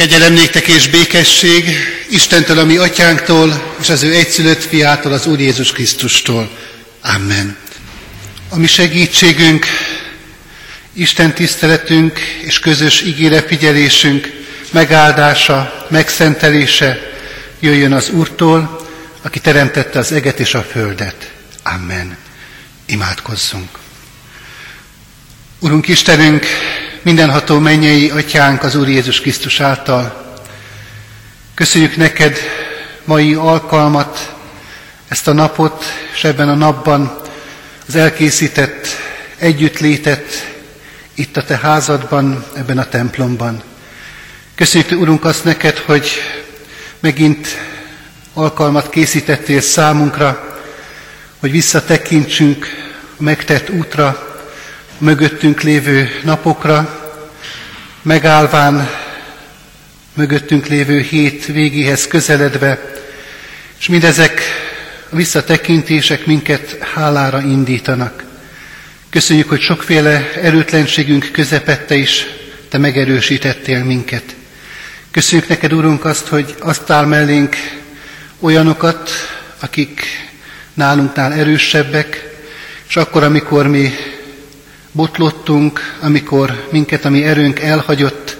Kegyelem néktek és békesség Istentől, a mi atyánktól, és az ő egyszülött fiától, az Úr Jézus Krisztustól. Amen. A mi segítségünk, Isten tiszteletünk és közös ígére figyelésünk megáldása, megszentelése jöjjön az Úrtól, aki teremtette az eget és a földet. Amen. Imádkozzunk. Urunk Istenünk, mindenható mennyei atyánk az Úr Jézus Krisztus által. Köszönjük neked mai alkalmat, ezt a napot, és ebben a napban az elkészített együttlétet itt a te házadban, ebben a templomban. Köszönjük, Urunk, azt neked, hogy megint alkalmat készítettél számunkra, hogy visszatekintsünk a megtett útra, mögöttünk lévő napokra, megállván mögöttünk lévő hét végéhez közeledve, és mindezek a visszatekintések minket hálára indítanak. Köszönjük, hogy sokféle erőtlenségünk közepette is Te megerősítettél minket. Köszönjük neked, Urunk, azt, hogy azt áll mellénk olyanokat, akik nálunknál erősebbek, és akkor, amikor mi botlottunk, amikor minket, ami erőnk elhagyott,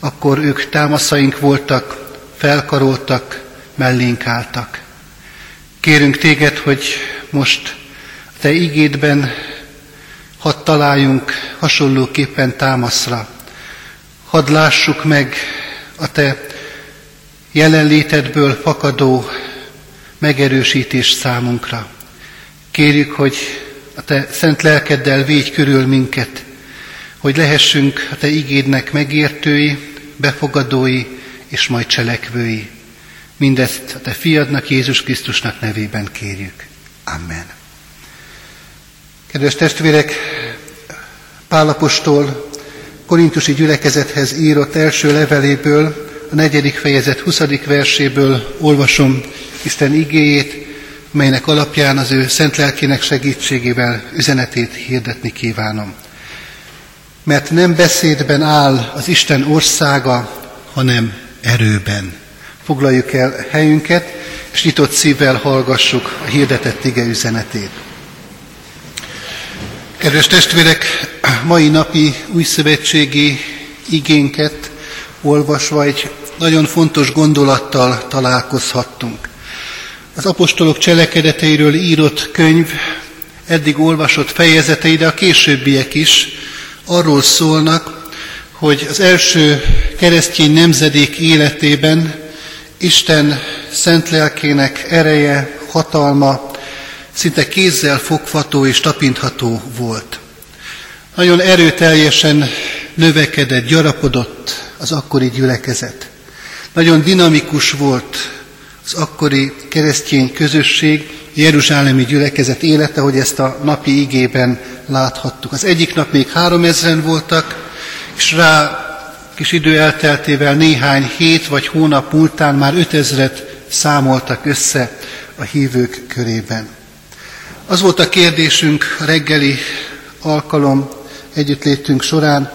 akkor ők támaszaink voltak, felkaroltak, mellénk álltak. Kérünk téged, hogy most a te igédben hadd találjunk hasonlóképpen támaszra. Hadd lássuk meg a te jelenlétedből fakadó megerősítés számunkra. Kérjük, hogy a Te szent lelkeddel védj körül minket, hogy lehessünk a Te igédnek megértői, befogadói és majd cselekvői. Mindezt a Te fiadnak, Jézus Krisztusnak nevében kérjük. Amen. Kedves testvérek, Pálapostól Korintusi gyülekezethez írott első leveléből, a negyedik fejezet 20. verséből olvasom Isten igéjét, melynek alapján az ő szent lelkének segítségével üzenetét hirdetni kívánom. Mert nem beszédben áll az Isten országa, hanem erőben. Foglaljuk el helyünket, és nyitott szívvel hallgassuk a hirdetett ige üzenetét. Kedves testvérek, mai napi újszövetségi igénket olvasva egy nagyon fontos gondolattal találkozhattunk. Az apostolok cselekedeteiről írott könyv eddig olvasott fejezetei, de a későbbiek is arról szólnak, hogy az első keresztény nemzedék életében Isten szent lelkének ereje, hatalma szinte kézzel fogható és tapintható volt. Nagyon erőteljesen növekedett, gyarapodott az akkori gyülekezet. Nagyon dinamikus volt az akkori keresztény közösség, Jeruzsálemi gyülekezet élete, hogy ezt a napi igében láthattuk. Az egyik nap még három ezren voltak, és rá kis idő elteltével néhány hét vagy hónap múltán már ötezret számoltak össze a hívők körében. Az volt a kérdésünk reggeli alkalom együttlétünk során,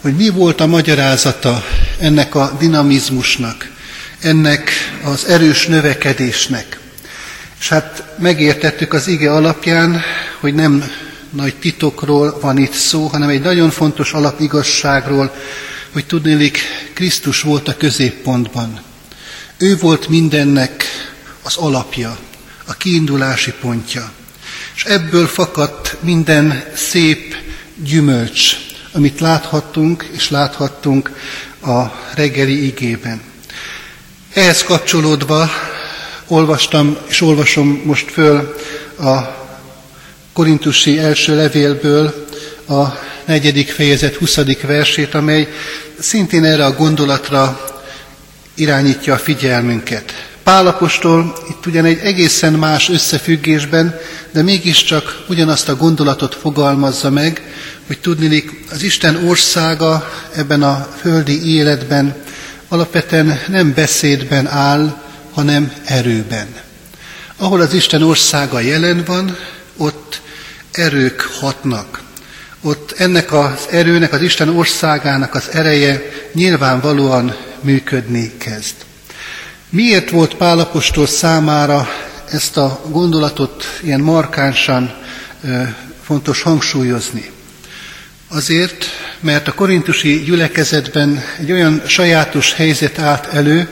hogy mi volt a magyarázata ennek a dinamizmusnak, ennek az erős növekedésnek. És hát megértettük az ige alapján, hogy nem nagy titokról van itt szó, hanem egy nagyon fontos alapigasságról, hogy tudnélik, Krisztus volt a középpontban. Ő volt mindennek az alapja, a kiindulási pontja. És ebből fakadt minden szép gyümölcs, amit láthattunk és láthattunk a reggeli igében. Ehhez kapcsolódva olvastam és olvasom most föl a korintusi első levélből a negyedik fejezet 20. versét, amely szintén erre a gondolatra irányítja a figyelmünket. Pálapostól itt ugyan egy egészen más összefüggésben, de mégiscsak ugyanazt a gondolatot fogalmazza meg, hogy tudnilik az Isten országa ebben a földi életben alapvetően nem beszédben áll, hanem erőben. Ahol az Isten országa jelen van, ott erők hatnak. Ott ennek az erőnek, az Isten országának az ereje nyilvánvalóan működni kezd. Miért volt Pálapostól számára ezt a gondolatot ilyen markánsan fontos hangsúlyozni? Azért, mert a korintusi gyülekezetben egy olyan sajátos helyzet állt elő,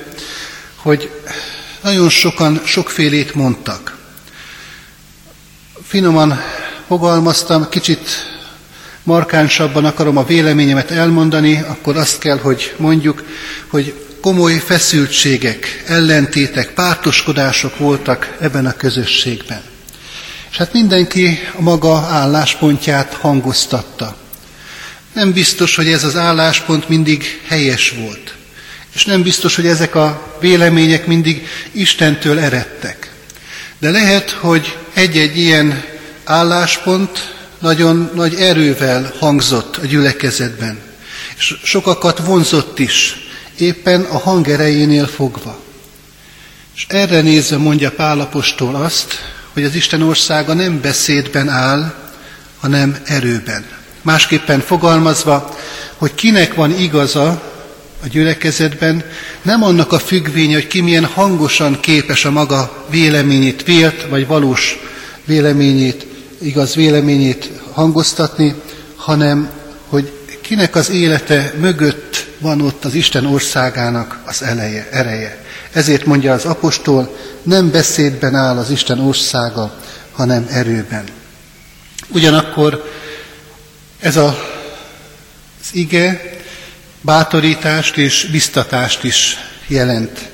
hogy nagyon sokan sokfélét mondtak. Finoman fogalmaztam, kicsit markánsabban akarom a véleményemet elmondani, akkor azt kell, hogy mondjuk, hogy komoly feszültségek, ellentétek, pártoskodások voltak ebben a közösségben. És hát mindenki a maga álláspontját hangoztatta. Nem biztos, hogy ez az álláspont mindig helyes volt. És nem biztos, hogy ezek a vélemények mindig Istentől eredtek. De lehet, hogy egy-egy ilyen álláspont nagyon nagy erővel hangzott a gyülekezetben, és sokakat vonzott is, éppen a hang erejénél fogva. És erre nézve mondja Pálapostól azt, hogy az Isten országa nem beszédben áll, hanem erőben. Másképpen fogalmazva, hogy kinek van igaza a gyülekezetben, nem annak a függvénye, hogy ki milyen hangosan képes a maga véleményét, vélt vagy valós véleményét, igaz véleményét hangoztatni, hanem hogy kinek az élete mögött van ott az Isten országának az eleje, ereje. Ezért mondja az apostol, nem beszédben áll az Isten országa, hanem erőben. Ugyanakkor ez a, az ige bátorítást és biztatást is jelent.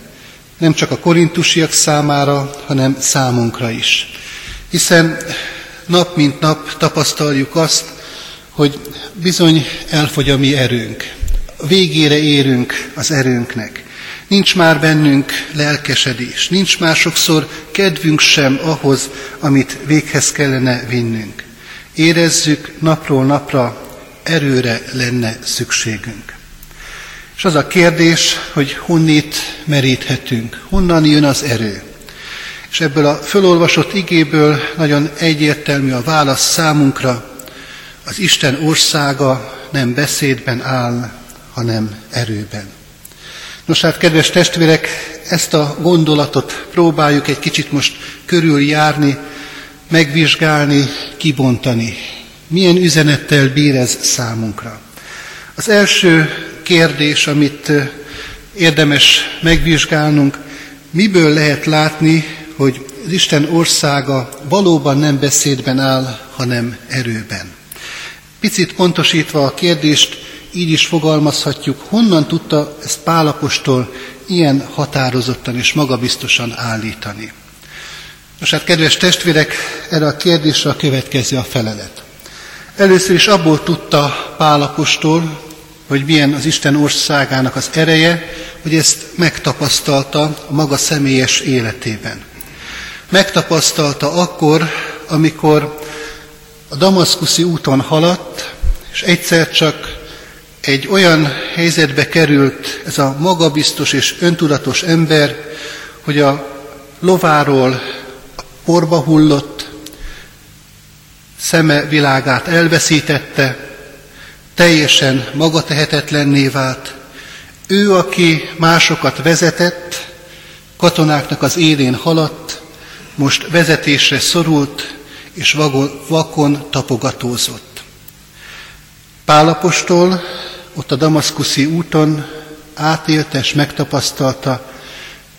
Nem csak a korintusiak számára, hanem számunkra is. Hiszen nap mint nap tapasztaljuk azt, hogy bizony elfogy a mi erőnk. Végére érünk az erőnknek. Nincs már bennünk lelkesedés, nincs már sokszor kedvünk sem ahhoz, amit véghez kellene vinnünk. Érezzük napról napra, erőre lenne szükségünk. És az a kérdés, hogy honnét meríthetünk, honnan jön az erő. És ebből a fölolvasott igéből nagyon egyértelmű a válasz számunkra, az Isten országa nem beszédben áll, hanem erőben. Nos hát, kedves testvérek, ezt a gondolatot próbáljuk egy kicsit most körüljárni, megvizsgálni, kibontani. Milyen üzenettel bír ez számunkra? Az első kérdés, amit érdemes megvizsgálnunk, miből lehet látni, hogy az Isten országa valóban nem beszédben áll, hanem erőben. Picit pontosítva a kérdést, így is fogalmazhatjuk, honnan tudta ezt Pálapostól ilyen határozottan és magabiztosan állítani. Most hát, kedves testvérek, erre a kérdésre a következő a felelet. Először is abból tudta Pálapostól, hogy milyen az Isten országának az ereje, hogy ezt megtapasztalta a maga személyes életében. Megtapasztalta akkor, amikor a damaszkuszi úton haladt, és egyszer csak egy olyan helyzetbe került ez a magabiztos és öntudatos ember, hogy a lováról porba hullott, szeme világát elveszítette, teljesen magatehetetlenné vált. Ő, aki másokat vezetett, katonáknak az élén haladt, most vezetésre szorult, és vakon tapogatózott. Pálapostól ott a damaszkuszi úton átélte és megtapasztalta,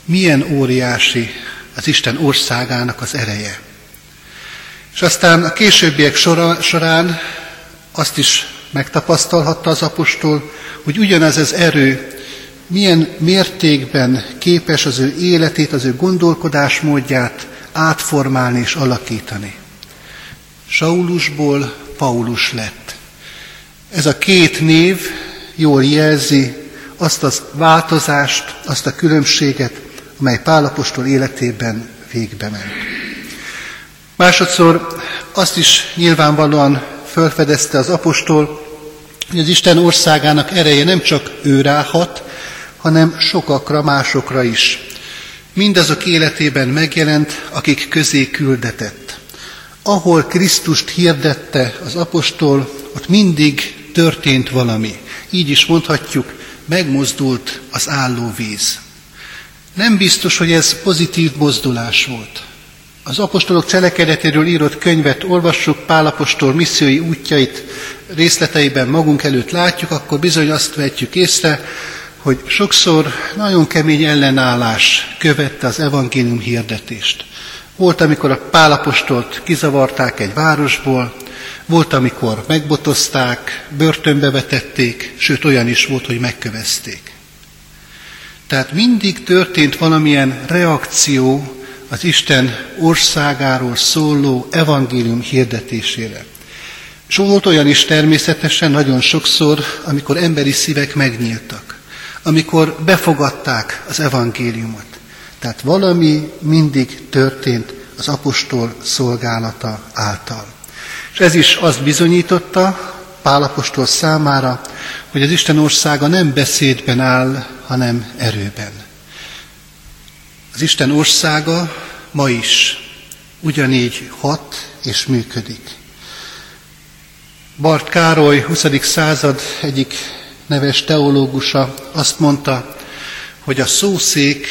milyen óriási az Isten országának az ereje. És aztán a későbbiek során azt is megtapasztalhatta az apostol, hogy ugyanez az erő milyen mértékben képes az ő életét, az ő gondolkodásmódját átformálni és alakítani. Saulusból Paulus lett. Ez a két név jól jelzi azt az változást, azt a különbséget, amely Pálapostól életében végbe ment. Másodszor azt is nyilvánvalóan felfedezte az apostol, hogy az Isten országának ereje nem csak ő ráhat, hanem sokakra, másokra is. Mindazok életében megjelent, akik közé küldetett. Ahol Krisztust hirdette az apostol, ott mindig történt valami. így is mondhatjuk, megmozdult az álló víz. Nem biztos, hogy ez pozitív mozdulás volt. Az apostolok cselekedetéről írott könyvet olvassuk, Pálapostól missziói útjait részleteiben magunk előtt látjuk, akkor bizony azt vetjük észre, hogy sokszor nagyon kemény ellenállás követte az evangélium hirdetést. Volt, amikor a Pálapostolt kizavarták egy városból, volt, amikor megbotozták, börtönbe vetették, sőt olyan is volt, hogy megkövezték. Tehát mindig történt valamilyen reakció az Isten országáról szóló evangélium hirdetésére. És volt olyan is természetesen nagyon sokszor, amikor emberi szívek megnyíltak, amikor befogadták az evangéliumot. Tehát valami mindig történt az apostol szolgálata által. És ez is azt bizonyította Pálapostól számára, hogy az Isten országa nem beszédben áll, hanem erőben. Az Isten országa ma is ugyanígy hat és működik. Bart Károly, 20. század egyik neves teológusa azt mondta, hogy a szószék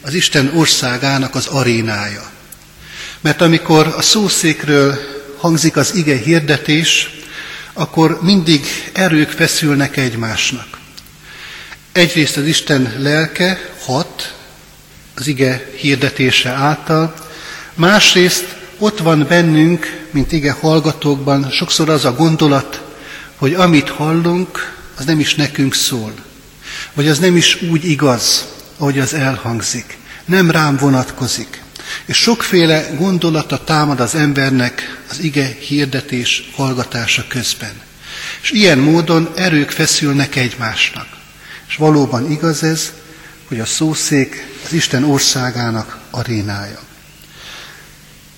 az Isten országának az arénája. Mert amikor a szószékről hangzik az ige hirdetés, akkor mindig erők feszülnek egymásnak. Egyrészt az Isten lelke hat az ige hirdetése által, másrészt ott van bennünk, mint ige hallgatókban, sokszor az a gondolat, hogy amit hallunk, az nem is nekünk szól. Vagy az nem is úgy igaz, ahogy az elhangzik. Nem rám vonatkozik. És sokféle gondolata támad az embernek az ige hirdetés hallgatása közben. És ilyen módon erők feszülnek egymásnak. És valóban igaz ez, hogy a szószék az Isten országának arénája.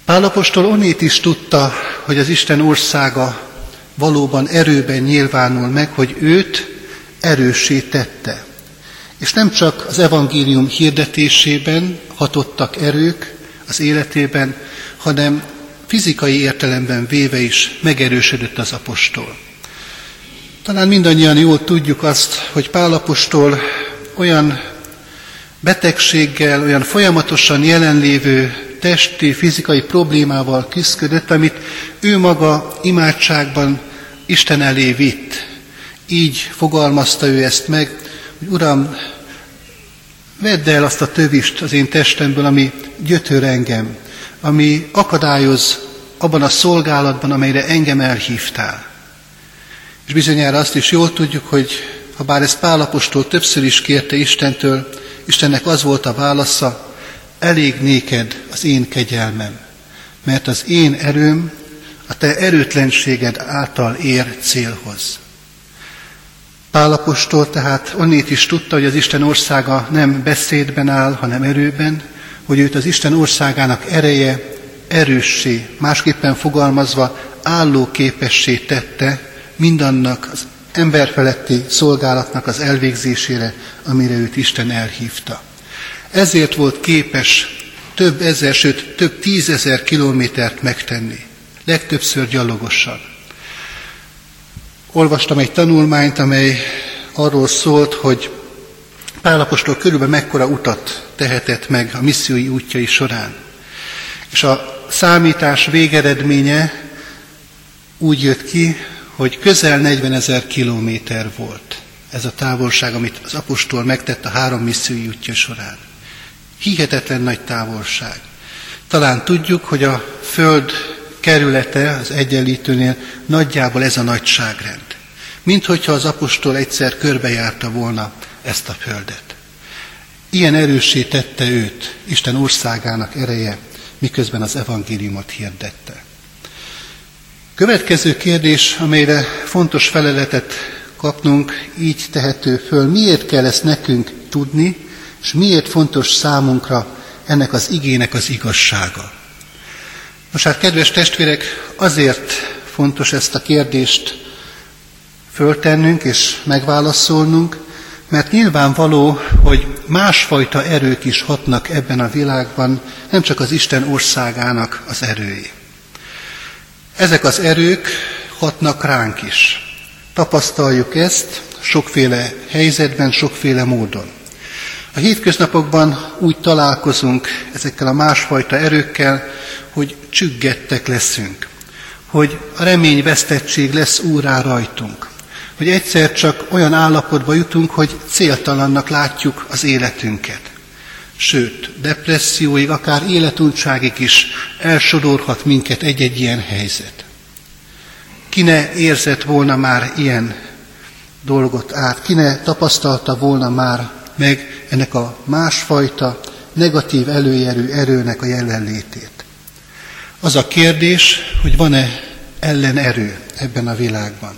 Pálapostól onnét is tudta, hogy az Isten országa valóban erőben nyilvánul meg, hogy őt tette. És nem csak az evangélium hirdetésében hatottak erők az életében, hanem fizikai értelemben véve is megerősödött az apostol. Talán mindannyian jól tudjuk azt, hogy Pálapostól olyan betegséggel, olyan folyamatosan jelenlévő testi, fizikai problémával küzdött, amit ő maga imádságban Isten elé vitt. Így fogalmazta ő ezt meg, hogy Uram, vedd el azt a tövist az én testemből, ami gyötör engem, ami akadályoz abban a szolgálatban, amelyre engem elhívtál. És bizonyára azt is jól tudjuk, hogy ha bár ezt Pálapostól többször is kérte Istentől, Istennek az volt a válasza, elég néked az én kegyelmem, mert az én erőm a te erőtlenséged által ér célhoz. Pálapostól tehát onnét is tudta, hogy az Isten országa nem beszédben áll, hanem erőben, hogy őt az Isten országának ereje erőssé, másképpen fogalmazva álló képessé tette mindannak az emberfeletti szolgálatnak az elvégzésére, amire őt Isten elhívta. Ezért volt képes több ezer, sőt több tízezer kilométert megtenni, legtöbbször gyalogosan. Olvastam egy tanulmányt, amely arról szólt, hogy Pálapostól körülbelül mekkora utat tehetett meg a missziói útjai során. És a számítás végeredménye úgy jött ki, hogy közel 40 ezer kilométer volt ez a távolság, amit az apostol megtett a három missziói útja során. Hihetetlen nagy távolság. Talán tudjuk, hogy a Föld kerülete az egyenlítőnél nagyjából ez a nagyságrend. Mint hogyha az apostol egyszer körbejárta volna ezt a Földet. Ilyen erőssé tette őt Isten országának ereje, miközben az evangéliumot hirdette. Következő kérdés, amelyre fontos feleletet kapnunk, így tehető föl, miért kell ezt nekünk tudni, és miért fontos számunkra ennek az igének az igazsága. Most hát, kedves testvérek, azért fontos ezt a kérdést föltennünk és megválaszolnunk, mert nyilvánvaló, hogy másfajta erők is hatnak ebben a világban, nem csak az Isten országának az erői. Ezek az erők hatnak ránk is. Tapasztaljuk ezt, sokféle helyzetben, sokféle módon. A hétköznapokban úgy találkozunk ezekkel a másfajta erőkkel, hogy csüggettek leszünk, hogy a reményvesztettség lesz úrá rajtunk, hogy egyszer csak olyan állapotba jutunk, hogy céltalannak látjuk az életünket. Sőt, depresszióig, akár életuntságig is elsodorhat minket egy-egy ilyen helyzet. Ki ne érzett volna már ilyen dolgot át, ki ne tapasztalta volna már meg ennek a másfajta negatív előjelű erőnek a jelenlétét. Az a kérdés, hogy van-e ellenerő ebben a világban.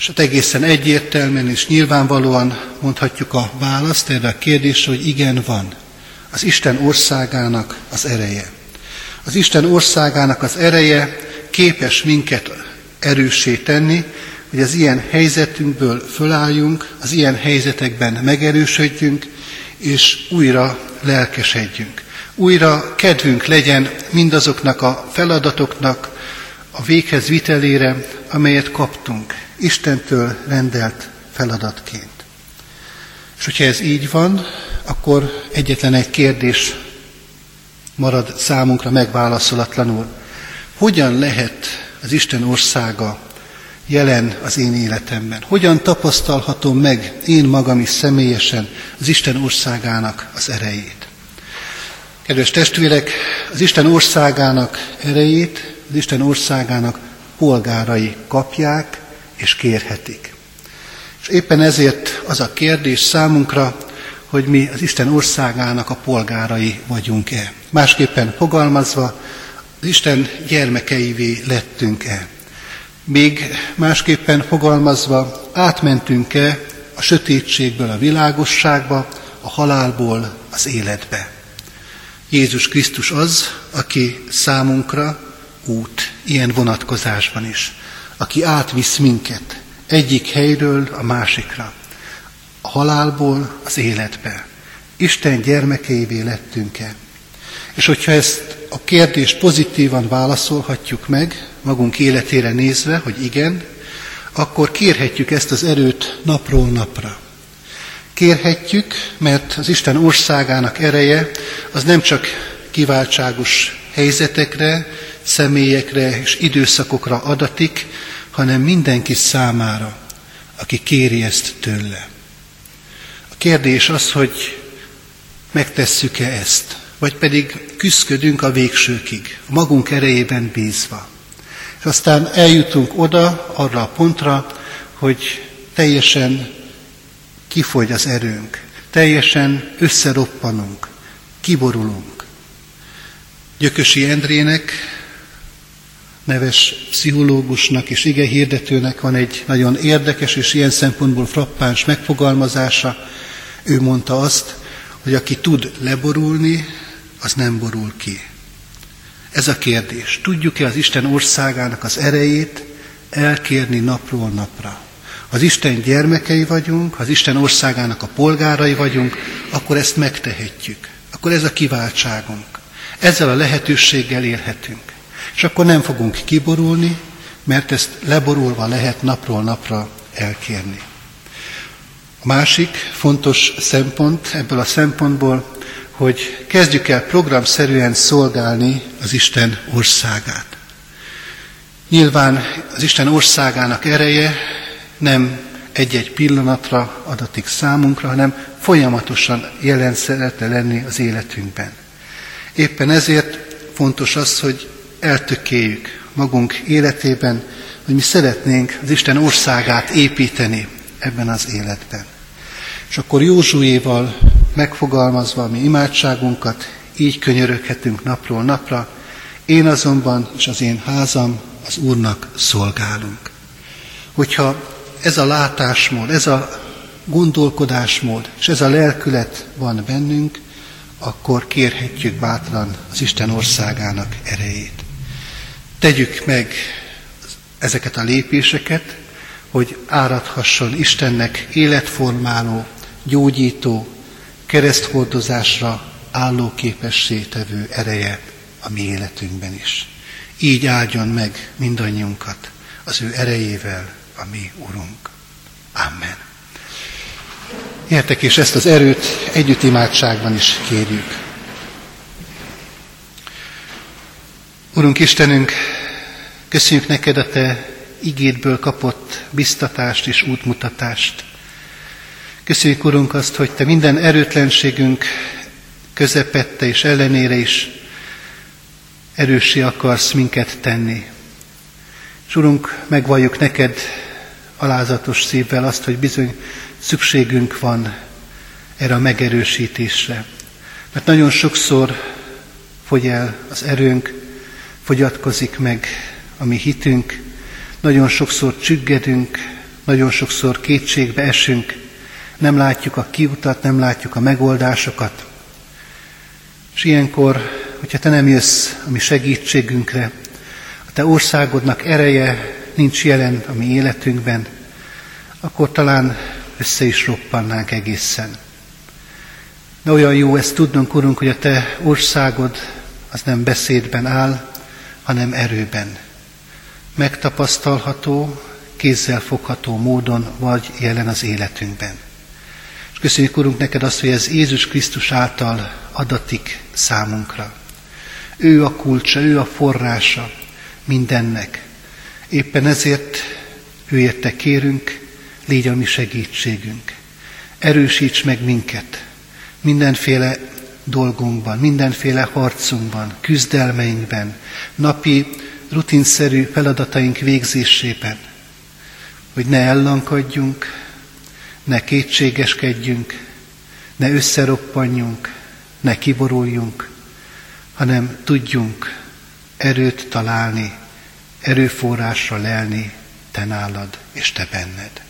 És hát egészen egyértelműen és nyilvánvalóan mondhatjuk a választ erre a kérdésre, hogy igen, van. Az Isten országának az ereje. Az Isten országának az ereje képes minket erőssé tenni, hogy az ilyen helyzetünkből fölálljunk, az ilyen helyzetekben megerősödjünk, és újra lelkesedjünk. Újra kedvünk legyen mindazoknak a feladatoknak a véghez vitelére, amelyet kaptunk, Istentől rendelt feladatként. És hogyha ez így van, akkor egyetlen egy kérdés marad számunkra megválaszolatlanul. Hogyan lehet az Isten országa jelen az én életemben? Hogyan tapasztalhatom meg én magam is személyesen az Isten országának az erejét? Kedves testvérek, az Isten országának erejét, az Isten országának polgárai kapják és kérhetik. És éppen ezért az a kérdés számunkra, hogy mi az Isten országának a polgárai vagyunk-e. Másképpen fogalmazva, az Isten gyermekeivé lettünk-e. Még másképpen fogalmazva, átmentünk-e a sötétségből a világosságba, a halálból az életbe. Jézus Krisztus az, aki számunkra út, ilyen vonatkozásban is, aki átvisz minket egyik helyről a másikra, a halálból az életbe. Isten gyermekeivé lettünk-e? És hogyha ezt a kérdést pozitívan válaszolhatjuk meg, magunk életére nézve, hogy igen, akkor kérhetjük ezt az erőt napról napra. Kérhetjük, mert az Isten országának ereje az nem csak kiváltságos helyzetekre, személyekre és időszakokra adatik, hanem mindenki számára, aki kéri ezt tőle. A kérdés az, hogy megtesszük-e ezt, vagy pedig küzdködünk a végsőkig, magunk erejében bízva. És aztán eljutunk oda, arra a pontra, hogy teljesen kifogy az erőnk, teljesen összeroppanunk, kiborulunk. Gyökösi Endrének, neves pszichológusnak és ige hirdetőnek van egy nagyon érdekes és ilyen szempontból frappáns megfogalmazása. Ő mondta azt, hogy aki tud leborulni, az nem borul ki. Ez a kérdés. Tudjuk-e az Isten országának az erejét elkérni napról napra? az Isten gyermekei vagyunk, az Isten országának a polgárai vagyunk, akkor ezt megtehetjük. Akkor ez a kiváltságunk. Ezzel a lehetőséggel élhetünk. És akkor nem fogunk kiborulni, mert ezt leborulva lehet napról napra elkérni. A másik fontos szempont ebből a szempontból, hogy kezdjük el programszerűen szolgálni az Isten országát. Nyilván az Isten országának ereje nem egy-egy pillanatra adatik számunkra, hanem folyamatosan jelen szeretne lenni az életünkben. Éppen ezért fontos az, hogy eltökéljük magunk életében, hogy mi szeretnénk az Isten országát építeni ebben az életben. És akkor Józsuéval megfogalmazva mi imádságunkat, így könyöröghetünk napról napra, én azonban és az én házam az Úrnak szolgálunk. Hogyha ez a látásmód, ez a gondolkodásmód, és ez a lelkület van bennünk, akkor kérhetjük bátran az Isten országának erejét. Tegyük meg ezeket a lépéseket, hogy áradhasson Istennek életformáló, gyógyító, kereszthordozásra álló képessé tevő ereje a mi életünkben is. Így áldjon meg mindannyiunkat az ő erejével, a mi Urunk. Amen. Értek, és ezt az erőt együtt imádságban is kérjük. Urunk Istenünk, köszönjük neked a Te igédből kapott biztatást és útmutatást. Köszönjük, Urunk, azt, hogy Te minden erőtlenségünk közepette és ellenére is erőssé akarsz minket tenni. És Urunk, megvalljuk neked alázatos szívvel azt, hogy bizony szükségünk van erre a megerősítésre. Mert nagyon sokszor fogy el az erőnk, fogyatkozik meg a mi hitünk, nagyon sokszor csüggedünk, nagyon sokszor kétségbe esünk, nem látjuk a kiutat, nem látjuk a megoldásokat. És ilyenkor, hogyha te nem jössz a mi segítségünkre, a te országodnak ereje nincs jelen a mi életünkben, akkor talán össze is roppannánk egészen. De olyan jó ezt tudnunk, Urunk, hogy a Te országod az nem beszédben áll, hanem erőben. Megtapasztalható, kézzel fogható módon vagy jelen az életünkben. És köszönjük, Urunk, neked azt, hogy ez Jézus Krisztus által adatik számunkra. Ő a kulcsa, ő a forrása mindennek. Éppen ezért ő érte kérünk, légy a mi segítségünk. Erősíts meg minket mindenféle dolgunkban, mindenféle harcunkban, küzdelmeinkben, napi rutinszerű feladataink végzésében, hogy ne ellankadjunk, ne kétségeskedjünk, ne összeroppanjunk, ne kiboruljunk, hanem tudjunk erőt találni, erőforrásra lelni te nálad és te benned.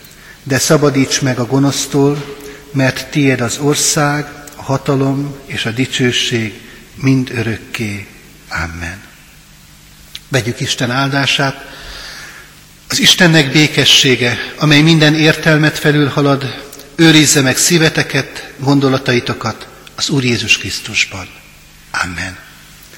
de szabadíts meg a gonosztól, mert tiéd az ország, a hatalom és a dicsőség mind örökké. Amen. Vegyük Isten áldását. Az Istennek békessége, amely minden értelmet felülhalad, őrizze meg szíveteket, gondolataitokat az Úr Jézus Krisztusban. Amen.